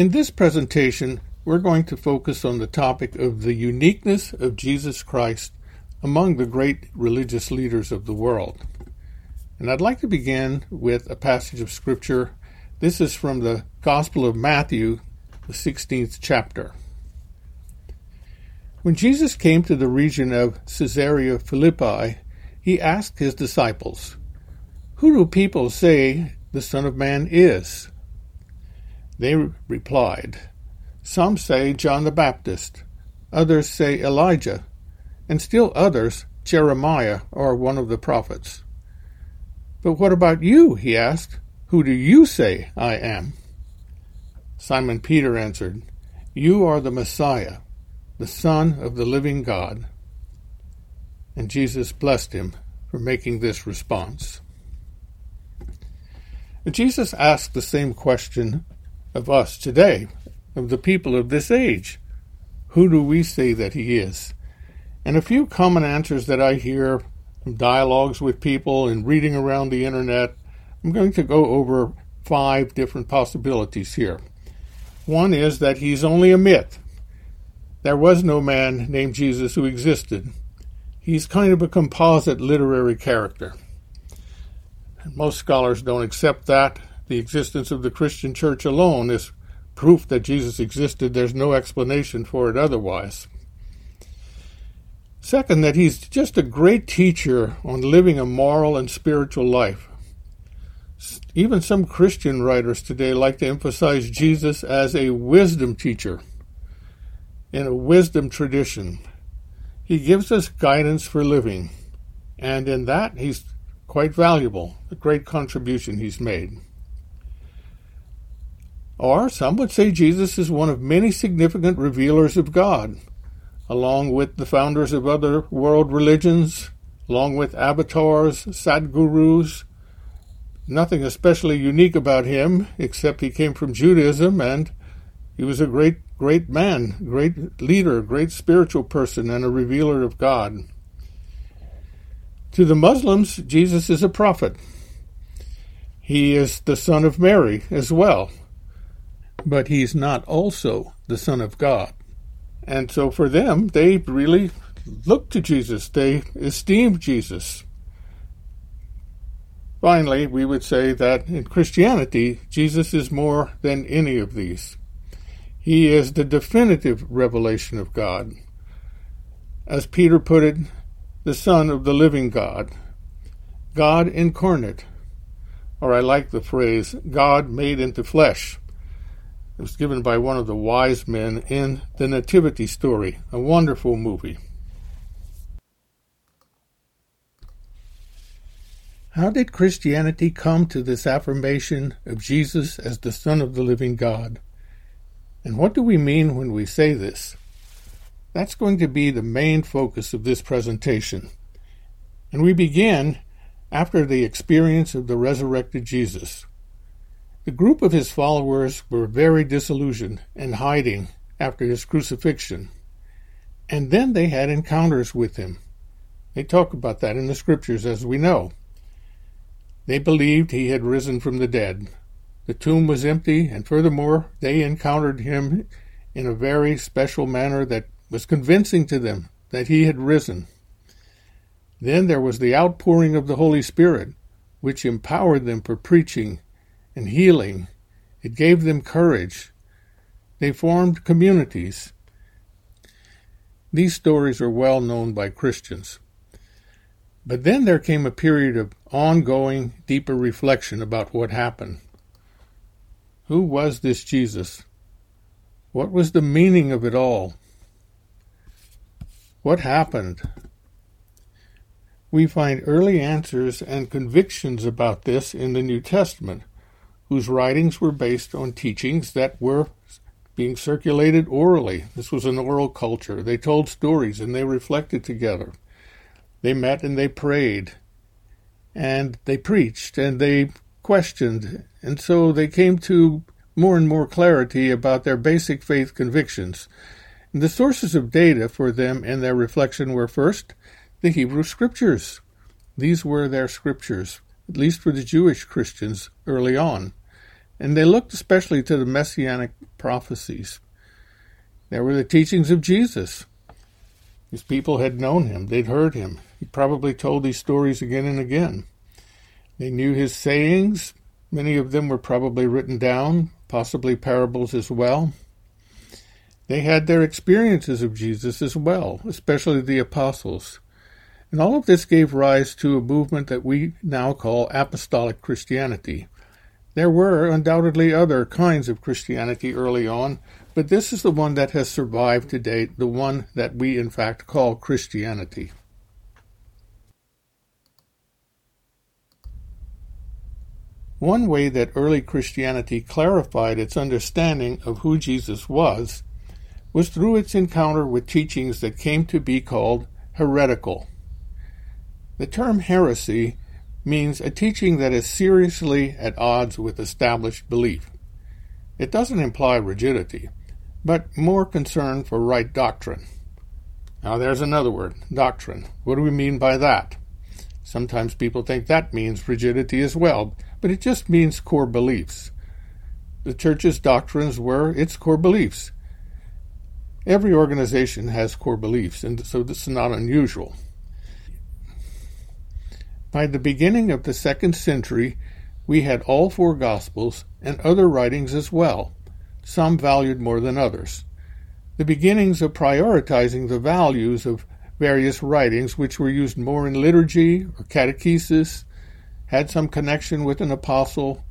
In this presentation, we're going to focus on the topic of the uniqueness of Jesus Christ among the great religious leaders of the world. And I'd like to begin with a passage of Scripture. This is from the Gospel of Matthew, the 16th chapter. When Jesus came to the region of Caesarea Philippi, he asked his disciples, Who do people say the Son of Man is? They replied, Some say John the Baptist, others say Elijah, and still others Jeremiah or one of the prophets. But what about you? he asked. Who do you say I am? Simon Peter answered, You are the Messiah the Son of the living God. And Jesus blessed him for making this response. Jesus asked the same question of us today, of the people of this age. Who do we say that he is? And a few common answers that I hear from dialogues with people and reading around the internet, I'm going to go over five different possibilities here. One is that he's only a myth, there was no man named Jesus who existed. He's kind of a composite literary character. Most scholars don't accept that. The existence of the Christian church alone is proof that Jesus existed. There's no explanation for it otherwise. Second, that he's just a great teacher on living a moral and spiritual life. Even some Christian writers today like to emphasize Jesus as a wisdom teacher in a wisdom tradition. He gives us guidance for living, and in that he's quite valuable, a great contribution he's made. Or some would say Jesus is one of many significant revealers of God, along with the founders of other world religions, along with avatars, sadgurus. Nothing especially unique about him, except he came from Judaism and he was a great great man, great leader, great spiritual person, and a revealer of God. To the Muslims, Jesus is a prophet. He is the son of Mary as well, but he's not also the son of God. And so for them, they really look to Jesus, they esteem Jesus. Finally, we would say that in Christianity, Jesus is more than any of these. He is the definitive revelation of God. As Peter put it, the Son of the living God, God incarnate, or I like the phrase, God made into flesh. It was given by one of the wise men in the Nativity story, a wonderful movie. How did Christianity come to this affirmation of Jesus as the Son of the living God? And what do we mean when we say this? That's going to be the main focus of this presentation. And we begin after the experience of the resurrected Jesus. The group of his followers were very disillusioned and hiding after his crucifixion. And then they had encounters with him. They talk about that in the scriptures, as we know. They believed he had risen from the dead. The tomb was empty, and furthermore, they encountered him in a very special manner that was convincing to them that he had risen. Then there was the outpouring of the Holy Spirit, which empowered them for preaching and healing. It gave them courage. They formed communities. These stories are well known by Christians. But then there came a period of ongoing, deeper reflection about what happened. Who was this Jesus? What was the meaning of it all? What happened? We find early answers and convictions about this in the New Testament, whose writings were based on teachings that were being circulated orally. This was an oral culture. They told stories and they reflected together. They met and they prayed and they preached and they questioned, and so they came to more and more clarity about their basic faith convictions. And the sources of data for them and their reflection were first the Hebrew Scriptures. These were their scriptures, at least for the Jewish Christians early on. And they looked especially to the messianic prophecies. There were the teachings of Jesus. These people had known him, they'd heard him. He probably told these stories again and again. They knew his sayings. Many of them were probably written down, possibly parables as well. They had their experiences of Jesus as well, especially the apostles. And all of this gave rise to a movement that we now call apostolic Christianity. There were undoubtedly other kinds of Christianity early on, but this is the one that has survived to date, the one that we in fact call Christianity. One way that early Christianity clarified its understanding of who Jesus was was through its encounter with teachings that came to be called heretical. The term heresy means a teaching that is seriously at odds with established belief. It doesn't imply rigidity, but more concern for right doctrine. Now, there's another word doctrine. What do we mean by that? Sometimes people think that means rigidity as well, but it just means core beliefs. The church's doctrines were its core beliefs. Every organization has core beliefs, and so this is not unusual. By the beginning of the second century, we had all four Gospels and other writings as well, some valued more than others. The beginnings of prioritizing the values of various writings which were used more in liturgy or catechesis, had some connection with an apostle.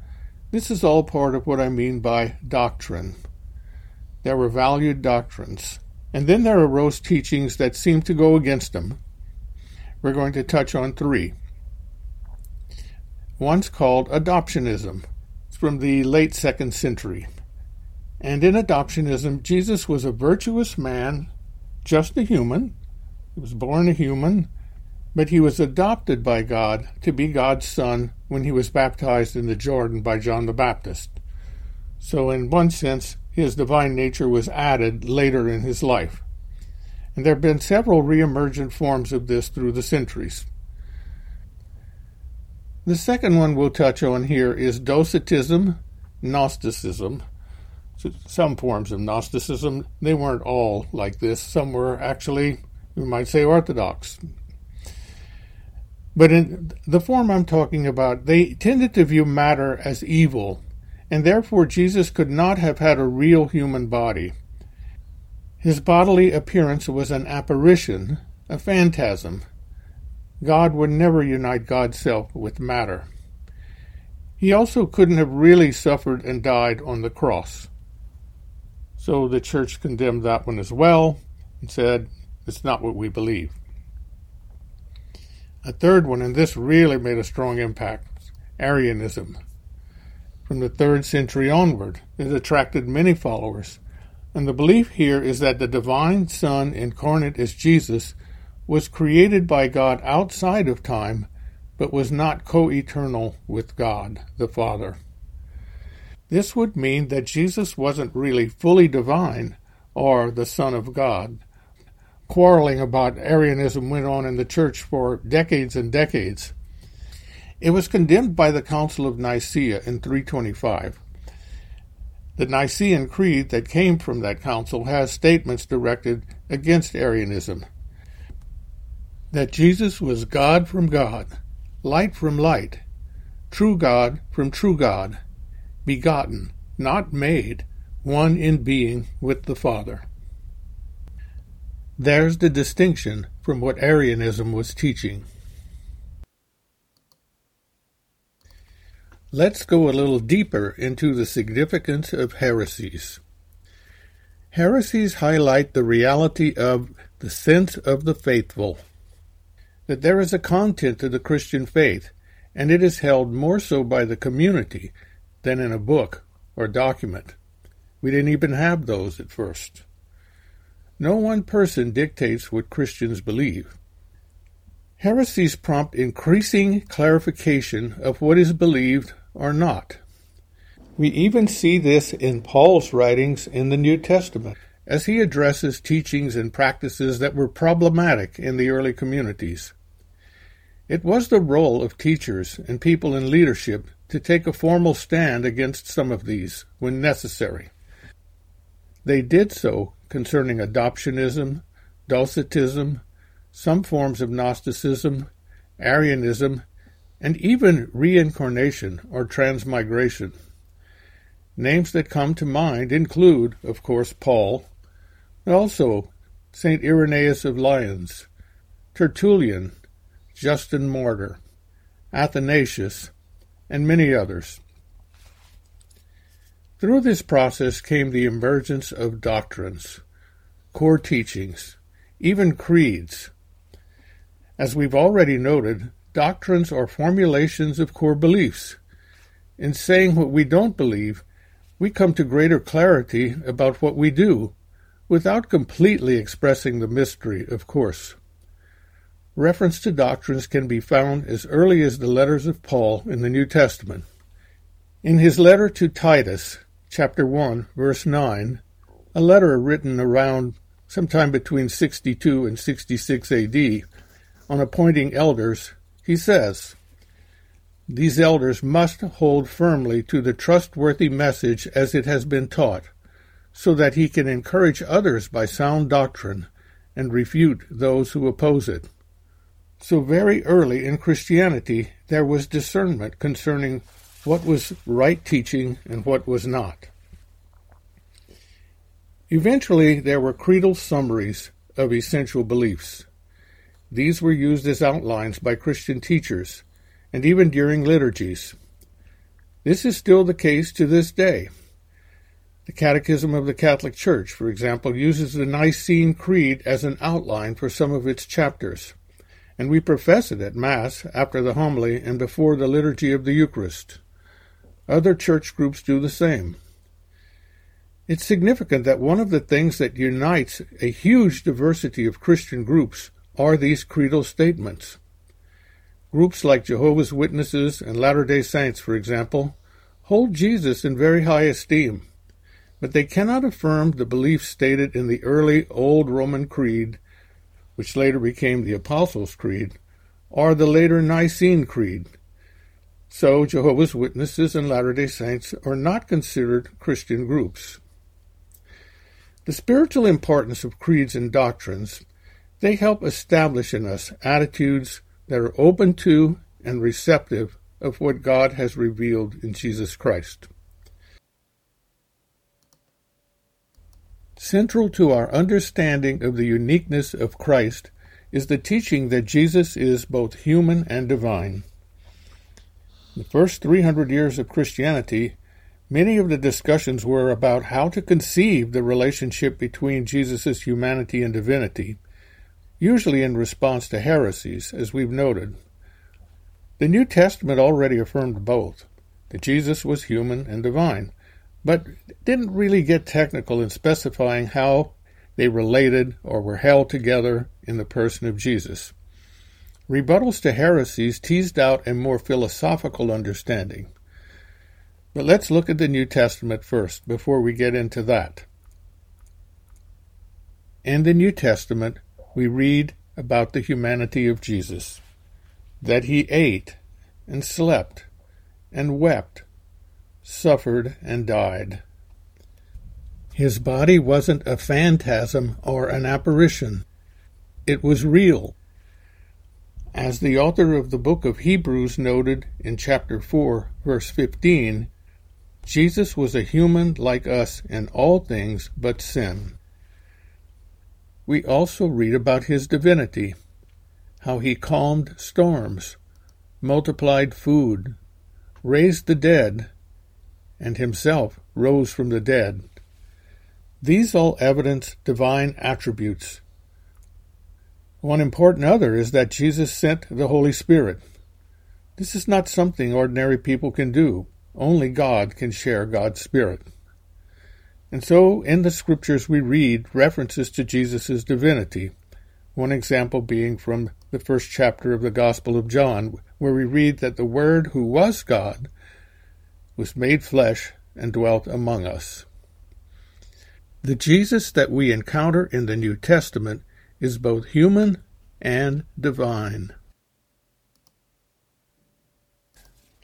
This is all part of what I mean by doctrine. There were valued doctrines, and then there arose teachings that seemed to go against them. We're going to touch on three once called adoptionism. It's from the late second century. And in adoptionism, Jesus was a virtuous man, just a human. He was born a human, but he was adopted by God to be God's son when he was baptized in the Jordan by John the Baptist. So, in one sense, his divine nature was added later in his life. And there have been several re-emergent forms of this through the centuries. The second one we'll touch on here is Docetism, Gnosticism. Some forms of Gnosticism, they weren't all like this. Some were actually, we might say, Orthodox. But in the form I'm talking about, they tended to view matter as evil, and therefore Jesus could not have had a real human body. His bodily appearance was an apparition, a phantasm, God would never unite God's self with matter. He also couldn't have really suffered and died on the cross. So the church condemned that one as well and said, it's not what we believe. A third one, and this really made a strong impact Arianism. From the third century onward, it attracted many followers. And the belief here is that the divine Son incarnate as Jesus was created by God outside of time, but was not co eternal with God the Father. This would mean that Jesus wasn't really fully divine or the Son of God. Quarreling about Arianism went on in the church for decades and decades. It was condemned by the Council of Nicaea in 325. The Nicene Creed that came from that council has statements directed against Arianism that Jesus was God from God, light from light, true God from true God, begotten, not made, one in being with the Father. There's the distinction from what Arianism was teaching. Let's go a little deeper into the significance of heresies. Heresies highlight the reality of the sense of the faithful that there is a content to the Christian faith, and it is held more so by the community than in a book or document. We didn't even have those at first. No one person dictates what Christians believe. Heresies prompt increasing clarification of what is believed or not. We even see this in Paul's writings in the New Testament as he addresses teachings and practices that were problematic in the early communities. It was the role of teachers and people in leadership to take a formal stand against some of these when necessary. They did so concerning adoptionism, Docetism, some forms of Gnosticism, Arianism, and even reincarnation or transmigration. Names that come to mind include, of course, Paul, and also St. Irenaeus of Lyons, Tertullian, Justin Martyr, Athanasius, and many others. Through this process came the emergence of doctrines, core teachings, even creeds. As we've already noted, doctrines are formulations of core beliefs. In saying what we don't believe, we come to greater clarity about what we do, without completely expressing the mystery, of course. Reference to doctrines can be found as early as the letters of Paul in the New Testament. In his letter to Titus, chapter 1, verse 9, a letter written around sometime between 62 and 66 AD, on appointing elders, he says, These elders must hold firmly to the trustworthy message as it has been taught, so that he can encourage others by sound doctrine and refute those who oppose it. So, very early in Christianity, there was discernment concerning what was right teaching and what was not. Eventually, there were creedal summaries of essential beliefs. These were used as outlines by Christian teachers, and even during liturgies. This is still the case to this day. The Catechism of the Catholic Church, for example, uses the Nicene Creed as an outline for some of its chapters, and we profess it at Mass after the homily and before the liturgy of the Eucharist. Other church groups do the same. It's significant that one of the things that unites a huge diversity of Christian groups are these creedal statements. Groups like Jehovah's Witnesses and Latter day Saints, for example, hold Jesus in very high esteem, but they cannot affirm the beliefs stated in the early Old Roman Creed, which later became the Apostles' Creed, or the later Nicene Creed. So, Jehovah's Witnesses and Latter day Saints are not considered Christian groups. The spiritual importance of creeds and doctrines, they help establish in us attitudes that are open to and receptive of what God has revealed in Jesus Christ. Central to our understanding of the uniqueness of Christ is the teaching that Jesus is both human and divine. The first 300 years of Christianity Many of the discussions were about how to conceive the relationship between Jesus' humanity and divinity, usually in response to heresies, as we've noted. The New Testament already affirmed both, that Jesus was human and divine, but didn't really get technical in specifying how they related or were held together in the person of Jesus. Rebuttals to heresies teased out a more philosophical understanding. But let's look at the New Testament first before we get into that. In the New Testament, we read about the humanity of Jesus that he ate and slept and wept, suffered and died. His body wasn't a phantasm or an apparition. It was real. As the author of the book of Hebrews noted in chapter 4, verse 15, Jesus was a human like us in all things but sin. We also read about his divinity, how he calmed storms, multiplied food, raised the dead, and himself rose from the dead. These all evidence divine attributes. One important other is that Jesus sent the Holy Spirit. This is not something ordinary people can do. Only God can share God's Spirit. And so in the scriptures we read references to Jesus' divinity, one example being from the first chapter of the Gospel of John, where we read that the Word who was God was made flesh and dwelt among us. The Jesus that we encounter in the New Testament is both human and divine.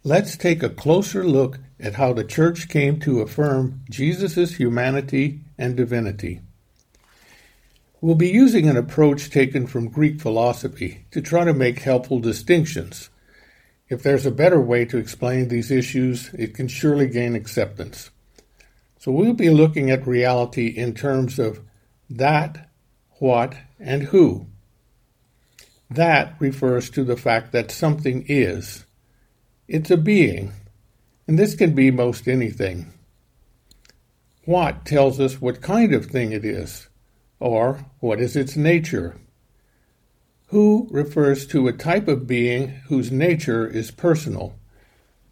let's take a closer look at how the church came to affirm Jesus' humanity and divinity. We'll be using an approach taken from Greek philosophy to try to make helpful distinctions. If there's a better way to explain these issues, it can surely gain acceptance. So we'll be looking at reality in terms of that, what, and who. That refers to the fact that something is. It's a being, and this can be most anything. What tells us what kind of thing it is, or what is its nature. Who refers to a type of being whose nature is personal,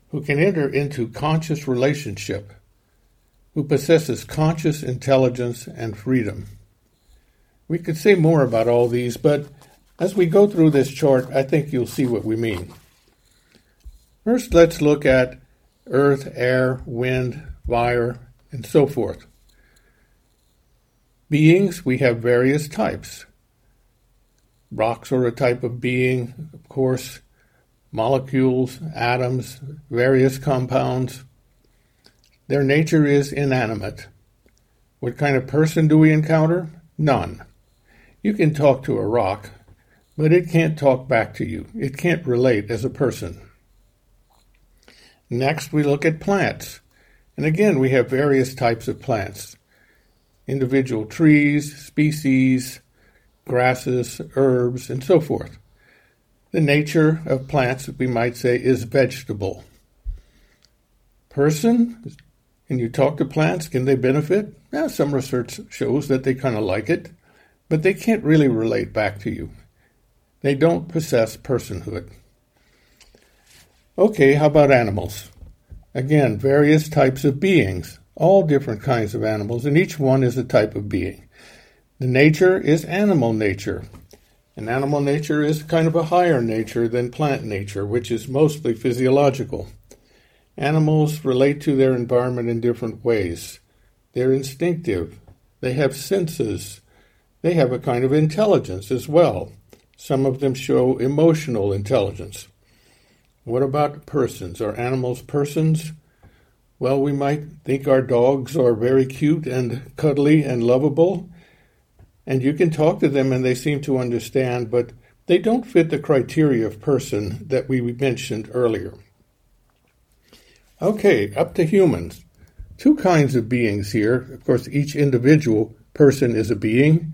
who can enter into conscious relationship, who possesses conscious intelligence and freedom. We could say more about all these, but as we go through this chart, I think you'll see what we mean. First, let's look at earth, air, wind, fire, and so forth. Beings, we have various types. Rocks are a type of being, of course, molecules, atoms, various compounds. Their nature is inanimate. What kind of person do we encounter? None. You can talk to a rock, but it can't talk back to you. It can't relate as a person. Next, we look at plants. And again, we have various types of plants individual trees, species, grasses, herbs, and so forth. The nature of plants, we might say, is vegetable. Person, can you talk to plants? Can they benefit? Now, some research shows that they kind of like it, but they can't really relate back to you. They don't possess personhood. Okay, how about animals? Again, various types of beings, all different kinds of animals, and each one is a type of being. The nature is animal nature. And animal nature is kind of a higher nature than plant nature, which is mostly physiological. Animals relate to their environment in different ways. They're instinctive. They have senses. They have a kind of intelligence as well. Some of them show emotional intelligence. What about persons? Are animals persons? Well, we might think our dogs are very cute and cuddly and lovable, and you can talk to them and they seem to understand, but they don't fit the criteria of person that we mentioned earlier. Okay, up to humans. Two kinds of beings here. Of course, each individual person is a being,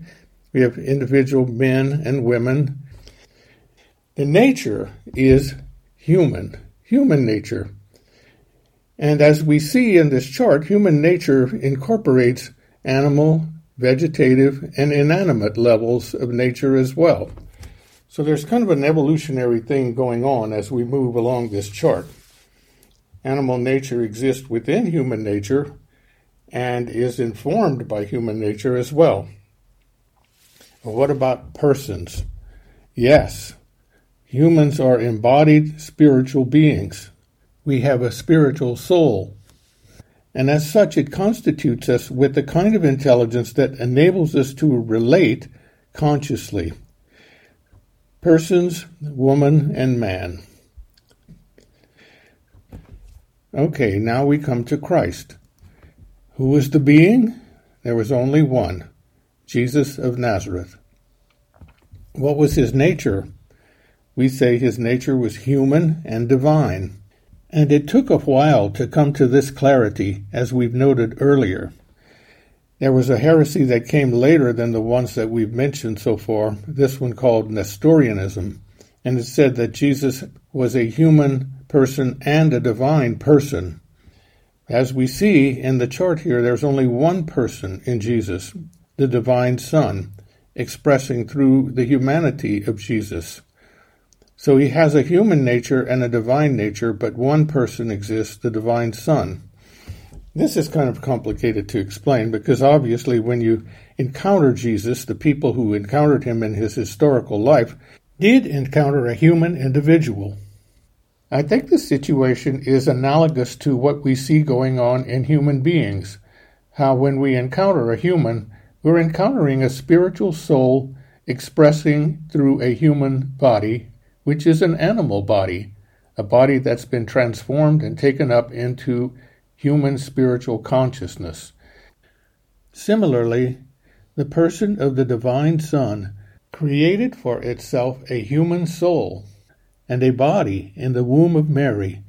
we have individual men and women. The nature is human, human nature. And as we see in this chart, human nature incorporates animal, vegetative, and inanimate levels of nature as well. So there's kind of an evolutionary thing going on as we move along this chart. Animal nature exists within human nature and is informed by human nature as well. What about persons? Yes, humans are embodied spiritual beings. We have a spiritual soul. And as such, it constitutes us with the kind of intelligence that enables us to relate consciously. Persons, woman, and man. Okay, now we come to Christ. Who is the being? There was only one Jesus of Nazareth. What was his nature? We say his nature was human and divine. And it took a while to come to this clarity, as we've noted earlier. There was a heresy that came later than the ones that we've mentioned so far, this one called Nestorianism, and it said that Jesus was a human person and a divine person. As we see in the chart here, there's only one person in Jesus, the divine Son, expressing through the humanity of Jesus. So he has a human nature and a divine nature, but one person exists, the divine Son. This is kind of complicated to explain because obviously, when you encounter Jesus, the people who encountered him in his historical life did encounter a human individual. I think the situation is analogous to what we see going on in human beings. How, when we encounter a human, we're encountering a spiritual soul expressing through a human body, which is an animal body, a body that's been transformed and taken up into human spiritual consciousness. Similarly, the person of the Divine Son created for itself a human soul and a body in the womb of Mary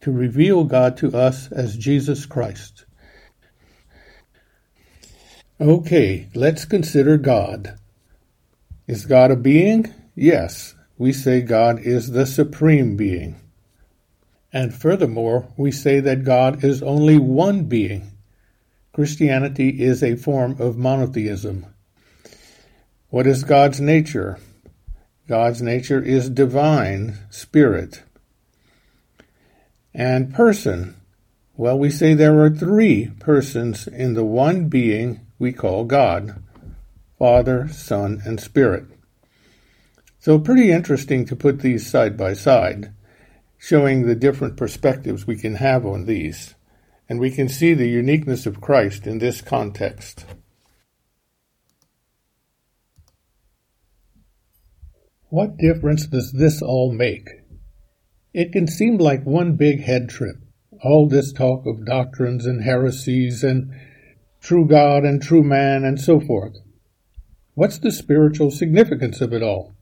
to reveal God to us as Jesus Christ. Okay, let's consider God. Is God a being? Yes, we say God is the supreme being. And furthermore, we say that God is only one being. Christianity is a form of monotheism. What is God's nature? God's nature is divine, spirit. And person. Well, we say there are three persons in the one being we call God Father, Son, and Spirit. So, pretty interesting to put these side by side, showing the different perspectives we can have on these. And we can see the uniqueness of Christ in this context. What difference does this all make? It can seem like one big head trip. All this talk of doctrines and heresies and true God and true man and so forth. What's the spiritual significance of it all?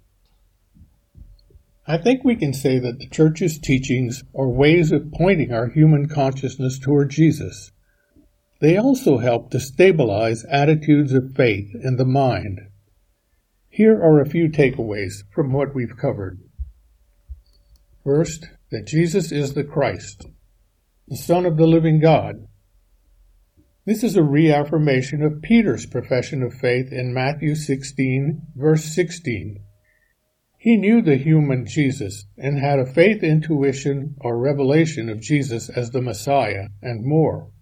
I think we can say that the Church's teachings are ways of pointing our human consciousness toward Jesus. They also help to stabilize attitudes of faith in the mind. Here are a few takeaways from what we've covered. First, that Jesus is the Christ, the Son of the living God, this is a reaffirmation of Peter's profession of faith in Matthew 16, verse 16. He knew the human Jesus and had a faith intuition or revelation of Jesus as the Messiah and more,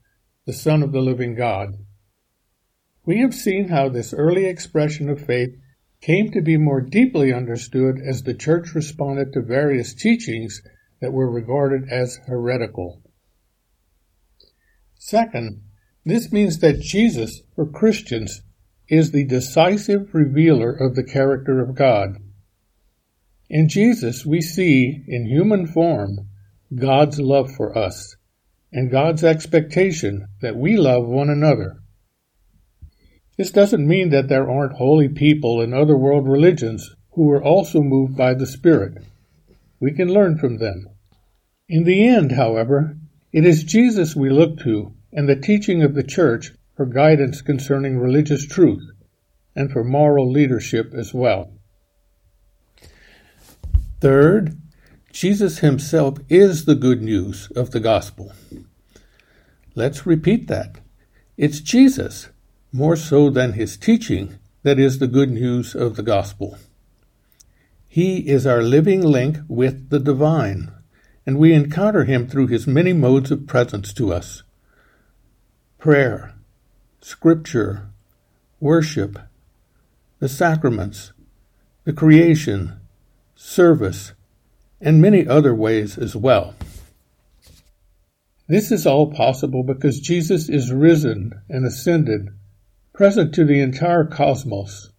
the Son of the living God. We have seen how this early expression of faith came to be more deeply understood as the church responded to various teachings that were regarded as heretical. Second, this means that Jesus, for Christians, is the decisive revealer of the character of God. In Jesus, we see, in human form, God's love for us and God's expectation that we love one another. This doesn't mean that there aren't holy people in other world religions who are also moved by the Spirit. We can learn from them. In the end, however, it is Jesus we look to and the teaching of the Church for guidance concerning religious truth and for moral leadership as well. Third, Jesus himself is the good news of the gospel. Let's repeat that. It's Jesus, more so than his teaching, that is the good news of the gospel. He is our living link with the divine, and we encounter him through his many modes of presence to us prayer, scripture, worship, the sacraments, the creation, service, and many other ways as well. This is all possible because Jesus is risen and ascended, present to the entire cosmos.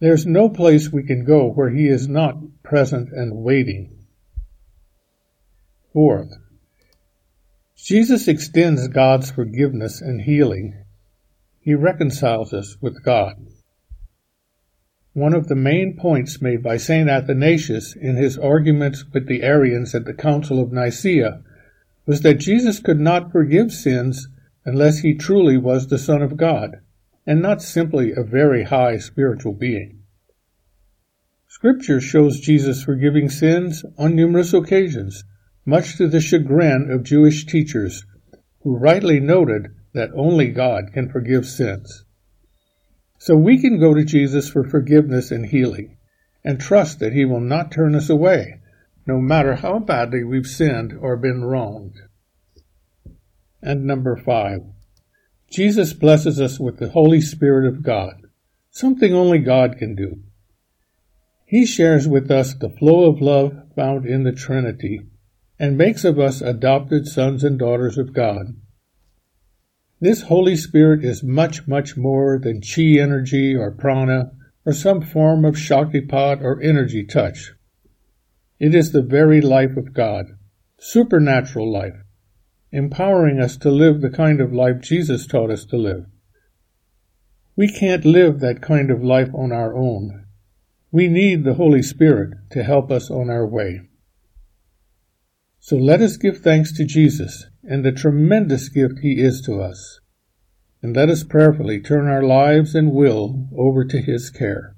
There's no place we can go where he is not present and waiting. Fourth, Jesus extends God's forgiveness and healing. He reconciles us with God. One of the main points made by St. Athanasius in his arguments with the Arians at the Council of Nicaea was that Jesus could not forgive sins unless he truly was the Son of God, and not simply a very high spiritual being. Scripture shows Jesus forgiving sins on numerous occasions, much to the chagrin of Jewish teachers who rightly noted that only God can forgive sins. So we can go to Jesus for forgiveness and healing and trust that he will not turn us away, no matter how badly we've sinned or been wronged. And number five, Jesus blesses us with the Holy Spirit of God, something only God can do. He shares with us the flow of love found in the Trinity and makes of us adopted sons and daughters of God. This Holy Spirit is much, much more than chi energy or prana or some form of Shaktipat or energy touch. It is the very life of God, supernatural life, empowering us to live the kind of life Jesus taught us to live. We can't live that kind of life on our own. We need the Holy Spirit to help us on our way. So let us give thanks to Jesus and the tremendous gift he is to us. And let us prayerfully turn our lives and will over to his care.